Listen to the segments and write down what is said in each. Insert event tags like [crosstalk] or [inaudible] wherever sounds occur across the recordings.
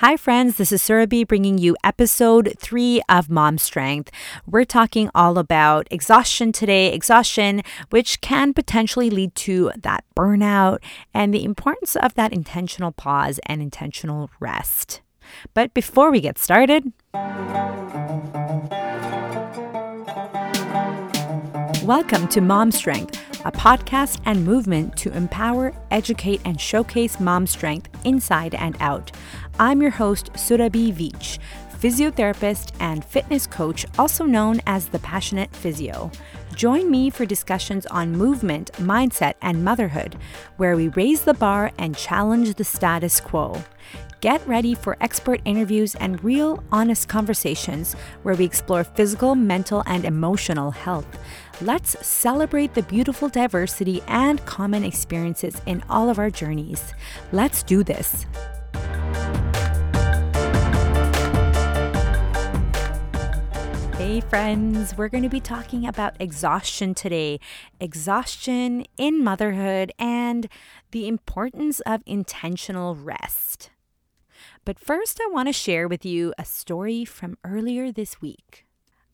Hi, friends. This is Surabhi bringing you episode three of Mom Strength. We're talking all about exhaustion today, exhaustion, which can potentially lead to that burnout, and the importance of that intentional pause and intentional rest. But before we get started, welcome to Mom Strength a podcast and movement to empower, educate, and showcase mom strength inside and out. I'm your host, Surabhi Veitch, physiotherapist and fitness coach, also known as the Passionate Physio. Join me for discussions on movement, mindset, and motherhood, where we raise the bar and challenge the status quo. Get ready for expert interviews and real, honest conversations where we explore physical, mental, and emotional health. Let's celebrate the beautiful diversity and common experiences in all of our journeys. Let's do this. Hey, friends, we're going to be talking about exhaustion today. Exhaustion in motherhood and the importance of intentional rest. But first, I want to share with you a story from earlier this week.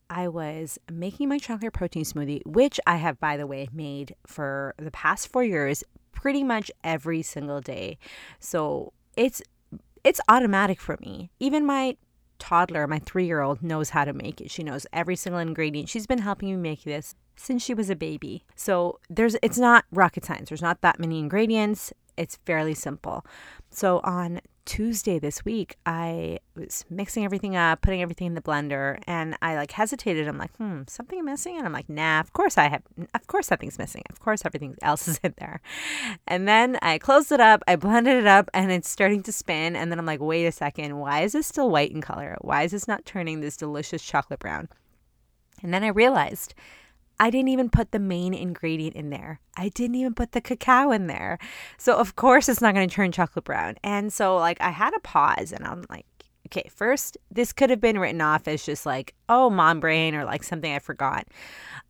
I was making my chocolate protein smoothie, which I have, by the way, made for the past four years pretty much every single day. So it's it's automatic for me. Even my toddler, my three year old, knows how to make it. She knows every single ingredient. She's been helping me make this since she was a baby. So there's it's not rocket science. There's not that many ingredients. It's fairly simple. So on Tuesday this week, I was mixing everything up, putting everything in the blender, and I like hesitated. I'm like, hmm, something missing? And I'm like, nah, of course I have, of course something's missing. Of course everything else is in there. And then I closed it up, I blended it up, and it's starting to spin. And then I'm like, wait a second, why is this still white in color? Why is this not turning this delicious chocolate brown? And then I realized I didn't even put the main ingredient in there. I didn't even put the cacao in there. So, of course, it's not going to turn chocolate brown. And so, like, I had a pause and I'm like, okay, first, this could have been written off as just like, oh, mom brain or like something I forgot.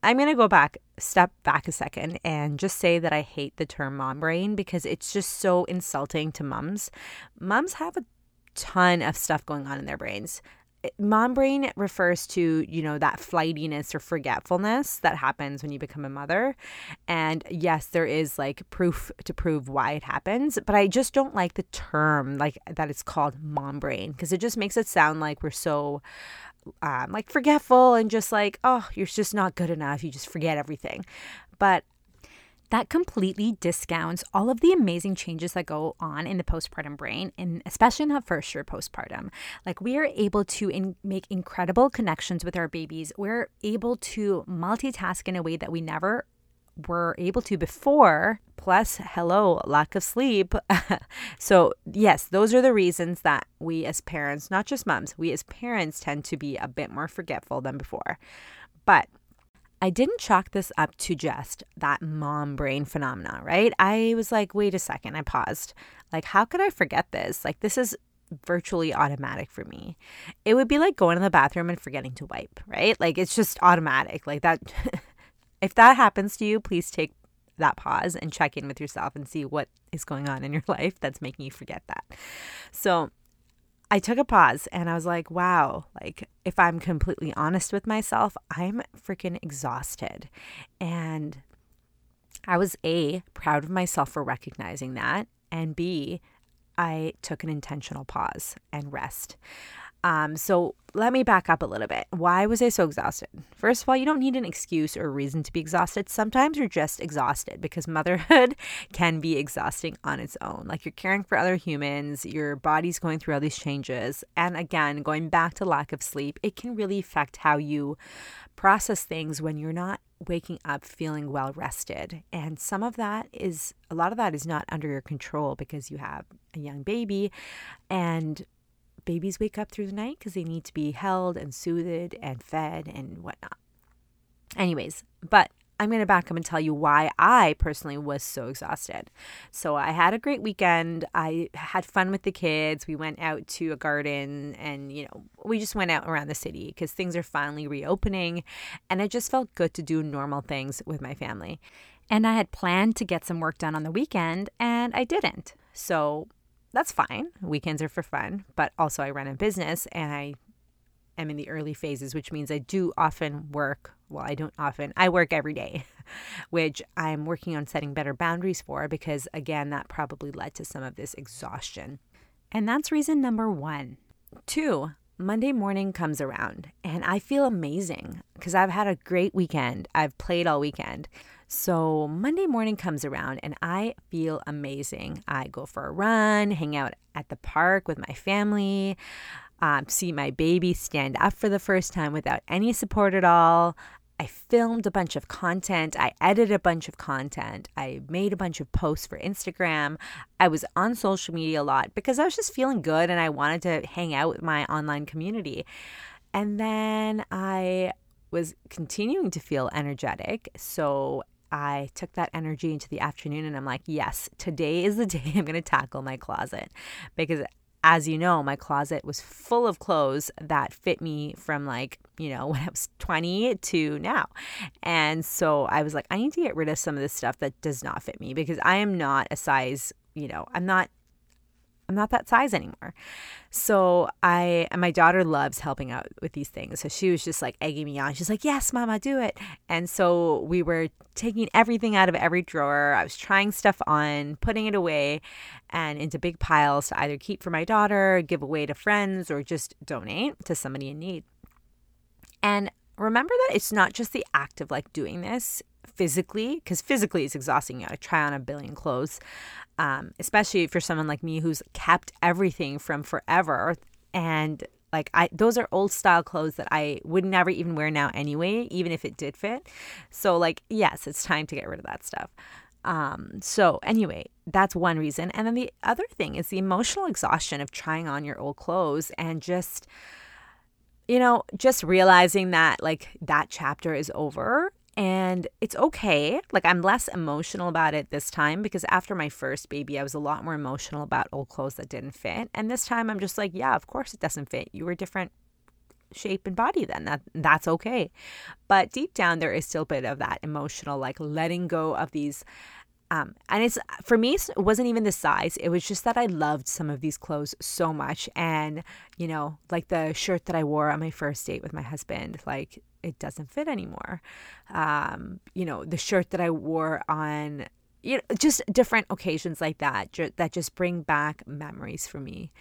I'm going to go back, step back a second, and just say that I hate the term mom brain because it's just so insulting to mums. Mums have a ton of stuff going on in their brains mom brain refers to you know that flightiness or forgetfulness that happens when you become a mother. And yes there is like proof to prove why it happens but i just don't like the term like that it's called mom brain because it just makes it sound like we're so um, like forgetful and just like oh you're just not good enough. You just forget everything. But that completely discounts all of the amazing changes that go on in the postpartum brain, and especially in that first year postpartum. Like we are able to in- make incredible connections with our babies. We're able to multitask in a way that we never were able to before. Plus, hello, lack of sleep. [laughs] so, yes, those are the reasons that we as parents, not just moms, we as parents tend to be a bit more forgetful than before. But I didn't chalk this up to just that mom brain phenomena, right? I was like, wait a second, I paused. Like, how could I forget this? Like, this is virtually automatic for me. It would be like going to the bathroom and forgetting to wipe, right? Like, it's just automatic. Like, that, [laughs] if that happens to you, please take that pause and check in with yourself and see what is going on in your [laughs] life that's making you forget that. So, I took a pause and I was like, wow, like if I'm completely honest with myself, I'm freaking exhausted. And I was A, proud of myself for recognizing that. And B, I took an intentional pause and rest. Um, so let me back up a little bit. Why was I so exhausted? First of all, you don't need an excuse or reason to be exhausted. Sometimes you're just exhausted because motherhood [laughs] can be exhausting on its own. Like you're caring for other humans, your body's going through all these changes. And again, going back to lack of sleep, it can really affect how you process things when you're not waking up feeling well rested. And some of that is, a lot of that is not under your control because you have a young baby and babies wake up through the night because they need to be held and soothed and fed and whatnot. Anyways, but I'm going to back up and tell you why I personally was so exhausted. So, I had a great weekend. I had fun with the kids. We went out to a garden and, you know, we just went out around the city because things are finally reopening. And it just felt good to do normal things with my family. And I had planned to get some work done on the weekend and I didn't. So, that's fine. Weekends are for fun, but also I run a business and I am in the early phases, which means I do often work. Well, I don't often, I work every day, [laughs] which I'm working on setting better boundaries for because, again, that probably led to some of this exhaustion. And that's reason number one. Two, Monday morning comes around and I feel amazing because I've had a great weekend. I've played all weekend. So Monday morning comes around and I feel amazing. I go for a run, hang out at the park with my family, um, see my baby stand up for the first time without any support at all. I filmed a bunch of content. I edited a bunch of content. I made a bunch of posts for Instagram. I was on social media a lot because I was just feeling good and I wanted to hang out with my online community. And then I was continuing to feel energetic. So I took that energy into the afternoon and I'm like, yes, today is the [laughs] day I'm going to tackle my closet. Because as you know, my closet was full of clothes that fit me from like, you know, [laughs] when I was 20 to now. And so I was like, I need to get rid of some of this stuff that does not fit me because I am not a size, you know, I'm not I'm not that size anymore. So I and my daughter loves helping out with these things. So she was just like egging me on. She's like, "Yes, mama, do it." And so we were taking everything out of every drawer. I was trying stuff on, putting it away and into big piles to either keep for my daughter, give away to friends or just donate to somebody in need. And remember that it's not just the act of like doing this physically, because physically it's exhausting. You I try on a billion clothes, um, especially if you're someone like me who's kept everything from forever. And like I, those are old style clothes that I would never even wear now anyway, even if it did fit. So like, yes, it's time to get rid of that stuff. Um, so anyway, that's one reason. And then the other thing is the emotional exhaustion of trying on your old clothes and just, you know, just realizing that like that chapter is over and it's okay. Like, I'm less emotional about it this time because after my first baby, I was a lot more emotional about old clothes that didn't fit. And this time, I'm just like, yeah, of course it doesn't fit. You were different shape and body then that that's okay but deep down there is still a bit of that emotional like letting go of these um, and it's for me, it wasn't even the size. It was just that I loved some of these clothes so much. And, you know, like the shirt that I wore on my first date with my husband, like it doesn't fit anymore. Um, you know, the shirt that I wore on, you know, just different occasions like that ju- that just bring back memories for me.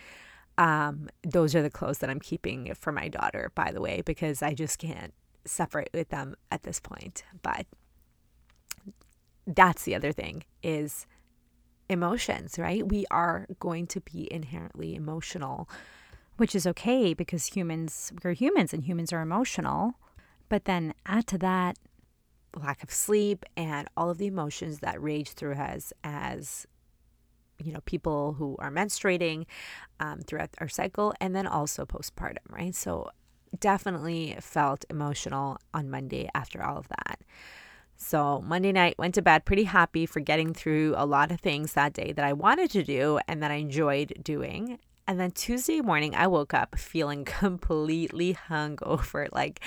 Um, those are the clothes that I'm keeping for my daughter, by the way, because I just can't separate with them at this point. But that's the other thing is emotions, right? We are going to be inherently emotional, which is okay because humans, we're humans and humans are emotional. But then add to that lack of sleep and all of the emotions that rage through us as you know people who are menstruating um, throughout our cycle and then also postpartum right so definitely felt emotional on monday after all of that so, Monday night, went to bed pretty happy for getting through a lot of things that day that I wanted to do and that I enjoyed doing. And then Tuesday morning, I woke up feeling [laughs] completely hungover. Like,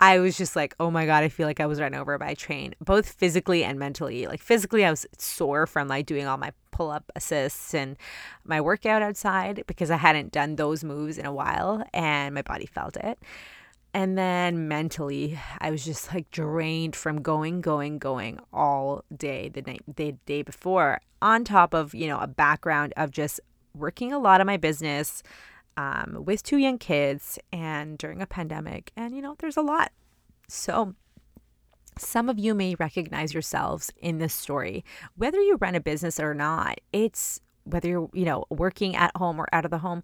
I was just like, oh my God, I feel like I was run over by a train, both physically and mentally. Like, physically, I was sore from like doing all my pull up assists and my workout outside because I hadn't done those moves in a while and my body felt it. And then mentally, I was just like drained from going, going, going all day the night, the day before, on top of, you know, a background of just working a lot of my business um, with two young kids and during a pandemic. And, you know, there's a lot. So, some of you may recognize yourselves in this story, whether you run a business or not. It's whether you're, you know, working at home or out of the home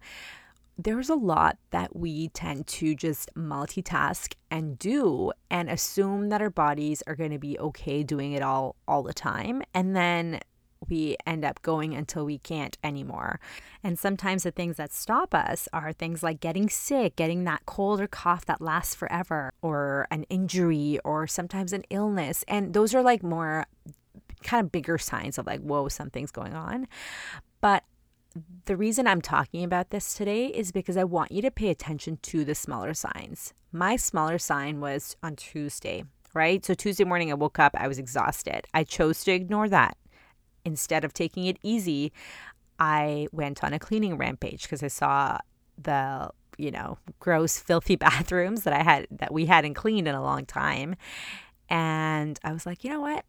there's a lot that we tend to just multitask and do and assume that our bodies are going to be okay doing it all all the time and then we end up going until we can't anymore. And sometimes the things that stop us are things like getting sick, getting that cold or cough that lasts forever, or an injury, or sometimes an illness. And those are like more kind of bigger signs of like, whoa, something's going on. But the reason I'm talking about this today is because I want you to pay attention to the smaller signs. My smaller sign was on Tuesday, right? So Tuesday morning, I woke up, I was exhausted. I chose to ignore that. Instead of taking it easy, I went on a cleaning rampage because I saw the you know gross filthy [laughs] bathrooms that I had that we hadn't cleaned in a long time and I was like you know what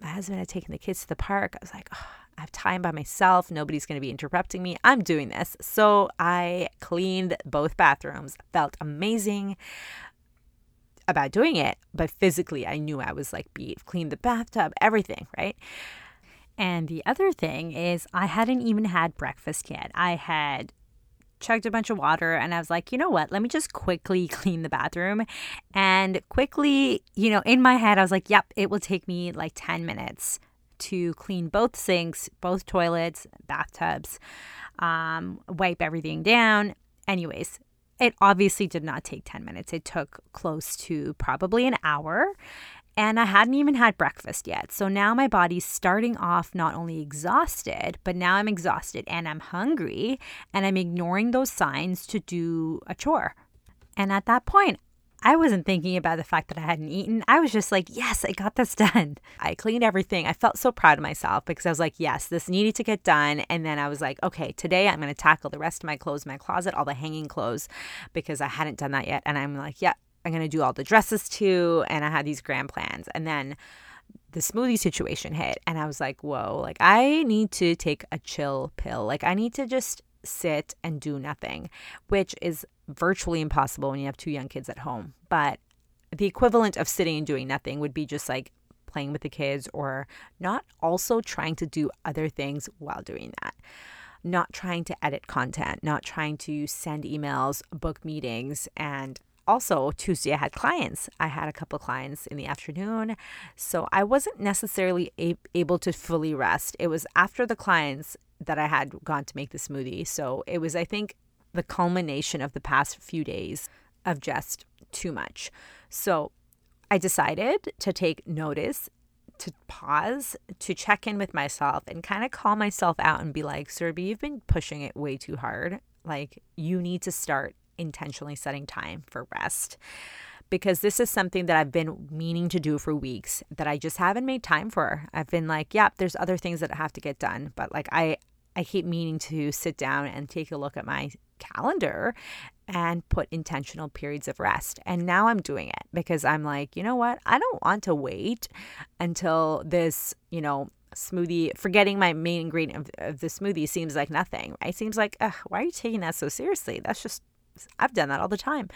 my husband had taken the kids to the park I was like oh, I have time by myself nobody's going to be interrupting me I'm doing this so I cleaned both bathrooms felt amazing about doing it but physically I knew I was like beat cleaned the bathtub everything right and the other thing is, I hadn't even had breakfast yet. I had chugged a bunch of water and I was like, you know what? Let me just quickly [laughs] clean the bathroom. And quickly, you know, in my head, I was like, yep, it will take me like 10 minutes to clean both sinks, both toilets, bathtubs, um, wipe everything down. Anyways, it obviously did not take 10 minutes. It took close to probably an hour and I hadn't even had breakfast yet. So now my body's starting off not only exhausted, but now I'm exhausted and I'm hungry and I'm ignoring those signs to do a chore. And at that point, I wasn't thinking about the fact that I hadn't eaten. I was just like, yes, I got this [laughs] done. I cleaned everything. I felt so proud of myself because I was like, yes, this needed to get done. And then I was like, okay, today I'm going to tackle the rest of my clothes, my closet, all the hanging clothes because I hadn't done that yet. And I'm like, yeah, I'm going to do all the dresses too. And I had these grand plans. And then the smoothie situation hit. And I was like, whoa, like I need to take a chill pill. Like I need to just sit and do nothing, which is virtually impossible when you have two young kids at home. But the equivalent of sitting and doing nothing would be just like playing with the kids or not also trying to do other things while doing that. Not trying to edit content, not trying to send emails, book meetings, and also Tuesday I had clients. I had a couple clients in the afternoon. So I wasn't necessarily a- able to fully rest. It was after the clients that I had gone to make the smoothie. So it was I think the culmination of the past few days of just too much. So I decided to take notice to pause, to check in with myself and kind of call myself out and be like, Surabhi, you've been pushing it way too hard. Like, you need to start intentionally setting time for rest because this is something that I've been meaning to do for weeks that I just haven't made time for. I've been like, yeah, there's other things that have to get done, but like I I keep meaning to sit down and take a look at my calendar and put intentional periods of rest. And now I'm doing it because I'm like, you know what? I don't want to wait until this, you know, smoothie, forgetting my main ingredient of, of the smoothie seems like nothing, right? Seems like, why are you taking that so seriously? That's just I've done that all the time.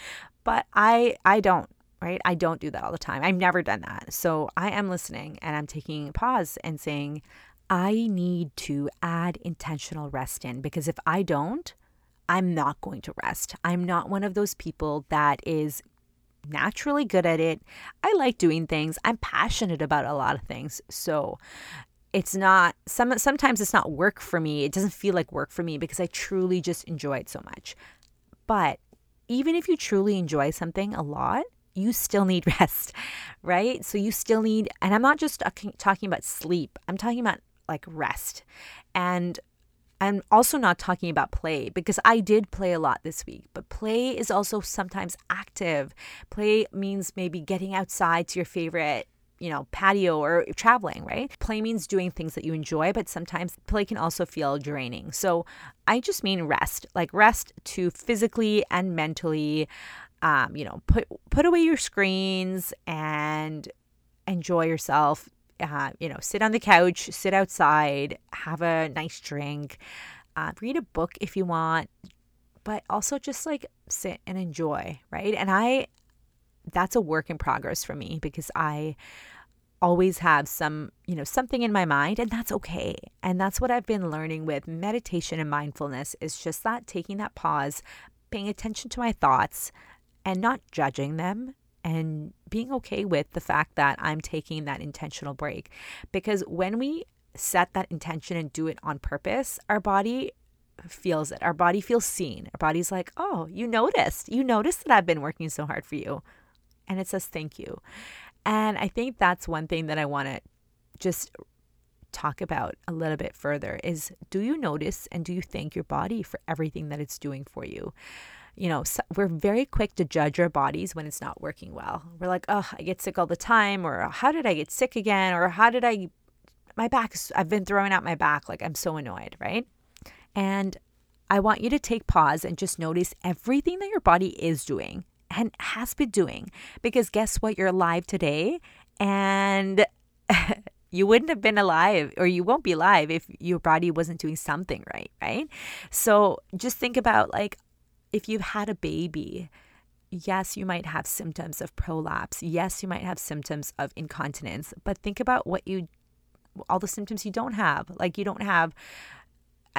But I I don't, right? I don't do that all the time. I've never done that. So I am listening and I'm taking a pause and saying I need to add intentional rest in because if I don't, I'm not going to rest. I'm not one of those people that is naturally good at it. I like doing things. I'm passionate about a lot of things. So it's not some sometimes it's not work for me. It doesn't feel like work for me because I truly just enjoy it so much. But even if you truly enjoy something a lot, you still need [laughs] rest, right? So you still need, and I'm not just talking about sleep, I'm talking about like rest. And I'm also not talking about play because I did play a lot this week, but play is also sometimes active. Play means maybe getting outside to your favorite you know, patio or traveling, right? Play means doing things that you enjoy, but sometimes play can also feel draining. So I just mean rest, like rest to physically and mentally, um, you know, put put away your screens and enjoy yourself. Uh, you know, sit on the couch, sit outside, have a nice drink, uh, read a book if you want, but also just like sit and enjoy, right? And I that's a work in progress for me because I always have some, you know, something in my mind and that's okay. And that's what I've been learning with meditation and mindfulness is just that taking that pause, paying attention to my thoughts and not judging them and being okay with the fact that I'm taking that intentional break. Because when we set that intention and do it on purpose, our body feels it. Our body feels seen. Our body's like, oh, you noticed. You noticed that I've been working so hard for you and it says thank you. And I think that's one thing that I want to just talk about a little bit further is do you notice and do you thank your body for everything that it's doing for you? You know, we're very quick to judge our bodies when it's not working well. We're like, oh, I get sick all the time, or how did I get sick again, or how did I, my back, I've been throwing out my back, like I'm so annoyed, right? And I want you to take pause and just notice everything that your body is doing and has been doing. Because guess what? You're alive today and [laughs] you wouldn't have been alive or you won't be alive if your body wasn't doing something right, right? So just think about like if you've had a baby, yes, you might have symptoms of prolapse. Yes, you might have symptoms of incontinence, but think about what you all the symptoms you don't have. Like you don't have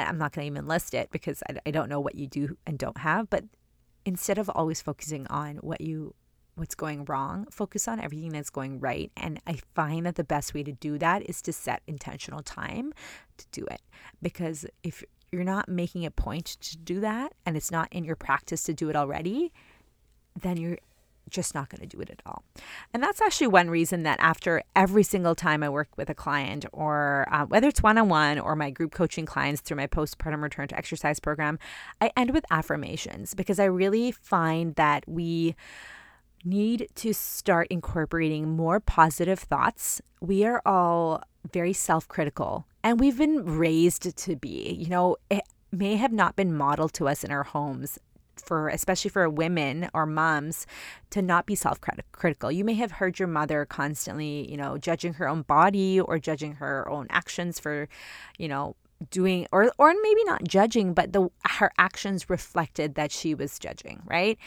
I'm not going to even list it because I, I don't know what you do and don't have, but instead of always focusing on what you what's going wrong, focus on everything that's going right. And I find that the best way to do that is to set intentional time to do it. Because if you're not making a point to do that and it's not in your practice to do it already, then you're just not going to do it at all. And that's actually one reason that after every single time I work with a client, or uh, whether it's one on one or my group coaching clients through my postpartum return to exercise program, I end with affirmations because I really find that we need to start incorporating more positive thoughts. We are all very self critical and we've been raised to be. You know, it may have not been modeled to us in our homes for especially for women or moms to not be self-critical. You may have heard your mother constantly, you know, judging her own body or judging her own actions for, you know, doing or or maybe not judging but the her actions reflected that she was judging right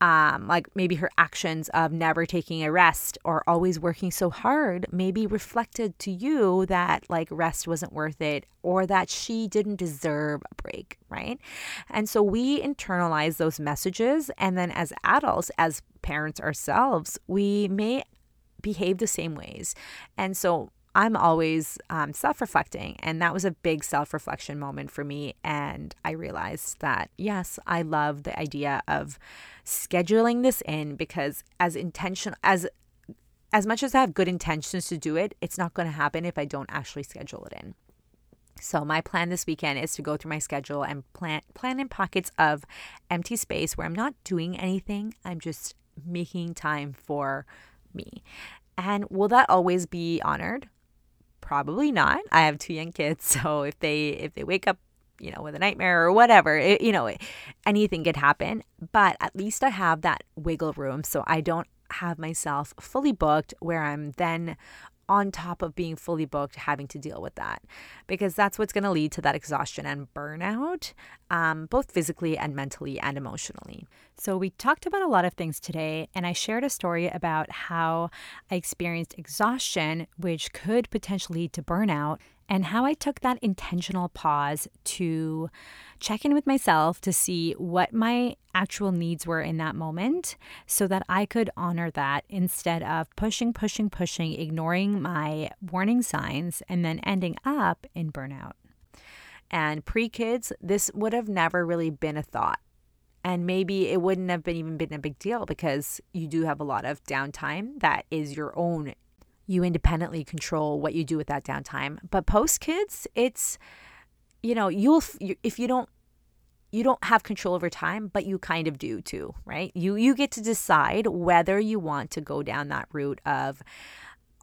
um, like maybe her actions of never taking a rest or always working so hard maybe reflected to you that like rest wasn't worth it or that she didn't deserve a break, right? And so we internalize those messages. And then as adults, as parents ourselves, we may behave the same ways. And so I'm always um, self reflecting. And that was a big self reflection moment for me. And I realized that, yes, I love the idea of scheduling this in because as intention, as as much as I have good intentions to do it, it's not going to happen if I don't actually schedule it in. So my plan this weekend is to go through my schedule and plan plan in pockets of empty space where I'm not doing anything. I'm just making time for me. And will that always be honored? Probably not. I have two young kids, [laughs] so if they if they wake up, you know, with a nightmare or whatever, it, you know, anything could happen. But at least I have that wiggle room, so I don't have myself fully booked where I'm then on top of being fully booked, having to deal with that, because that's what's going to lead to that exhaustion and burnout, um, both physically and mentally and emotionally. So, we talked about a lot of things today, and I shared a story about how I experienced exhaustion, which could potentially lead to burnout, and how I took that intentional pause to check in with myself to see what my actual needs were in that moment so that I could honor that instead of pushing, pushing, pushing, ignoring my warning signs, and then ending up in burnout. And pre kids, this would have never really been a thought. And maybe it wouldn't have been even been a big deal because you do have a lot of downtime that is your own you independently control what you do with that downtime. But post kids, it's you know, you'll if you don't you don't have control over time, but you kind of do too, right? You you get to decide whether you want to go down that route of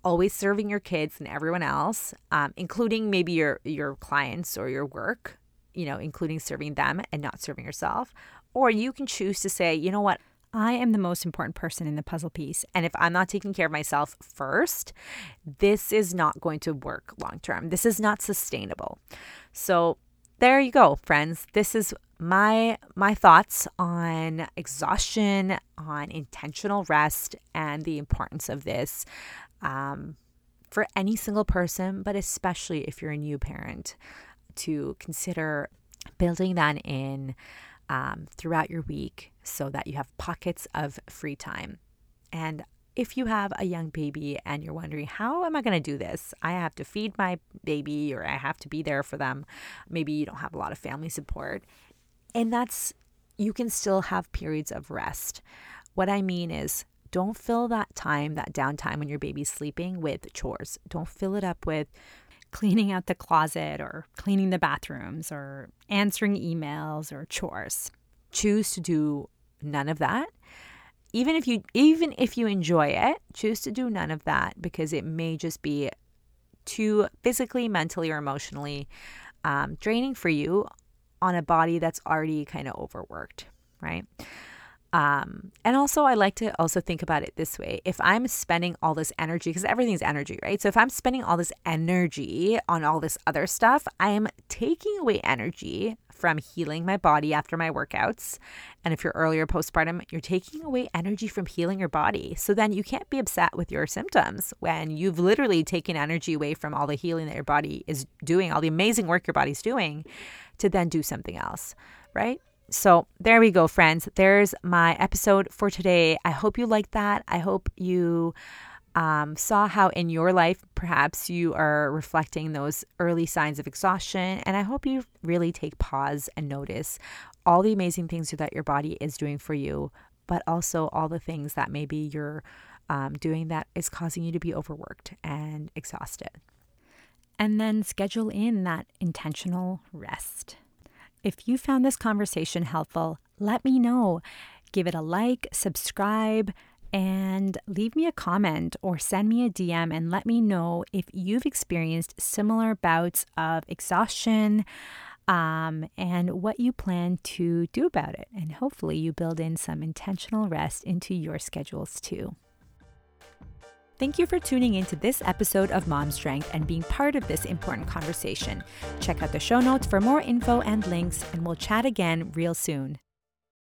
always serving your kids and everyone else, um, including maybe your your clients or your work, you know, including serving them and not serving yourself, or you can choose to say, you know what, I am the most important person in the puzzle piece. And if I'm not taking care of myself first, this is not going to work long term. This is not sustainable. So there you go, friends. This is my my thoughts on exhaustion, on intentional rest, and the importance of this um, for any single person, but especially if you're a new parent, to consider building that in um, throughout your week so that you have pockets of free time. And if you have a young baby and you're wondering, how am I going to do this? I have to feed my baby or I have to be there for them. Maybe you don't have a lot of family support. And that's, you can still have periods of rest. What I mean is, don't fill that time, that downtime when your baby's sleeping with chores. Don't fill it up with cleaning out the closet or cleaning the bathrooms or answering emails or chores. Choose to do none of that. Even if you even if you enjoy it, choose to do none of that because it may just be too physically, mentally, or emotionally um, draining for you on a body that's already kind of overworked, right? Um, and also, I like to also think about it this way if I'm spending all this energy, because everything's energy, right? So if I'm spending all this energy on all this other stuff, I am taking away energy from healing my body after my workouts. And if you're earlier postpartum, you're taking away energy from healing your body. So then you can't be upset with your symptoms when you've literally taken energy away from all the healing that your body is doing, all the amazing work your body's doing to then do something else, right? So there we go, friends. There's my episode for today. I hope you liked that. I hope you um, saw how in your life perhaps you are reflecting those early signs of exhaustion. And I hope you really take pause and notice all the amazing things that your body is doing for you, but also all the things that maybe you're um, doing that is causing you to be overworked and exhausted. And then schedule in that intentional rest. If you found this conversation helpful, let me know. Give it a like, subscribe, and leave me a comment or send me a DM and let me know if you've experienced similar bouts of exhaustion um, and what you plan to do about it. And hopefully, you build in some intentional rest into your schedules too. Thank you for tuning in to this episode of Mom Strength and being part of this important conversation. Check out the show notes for more info and links, and we'll chat again real soon.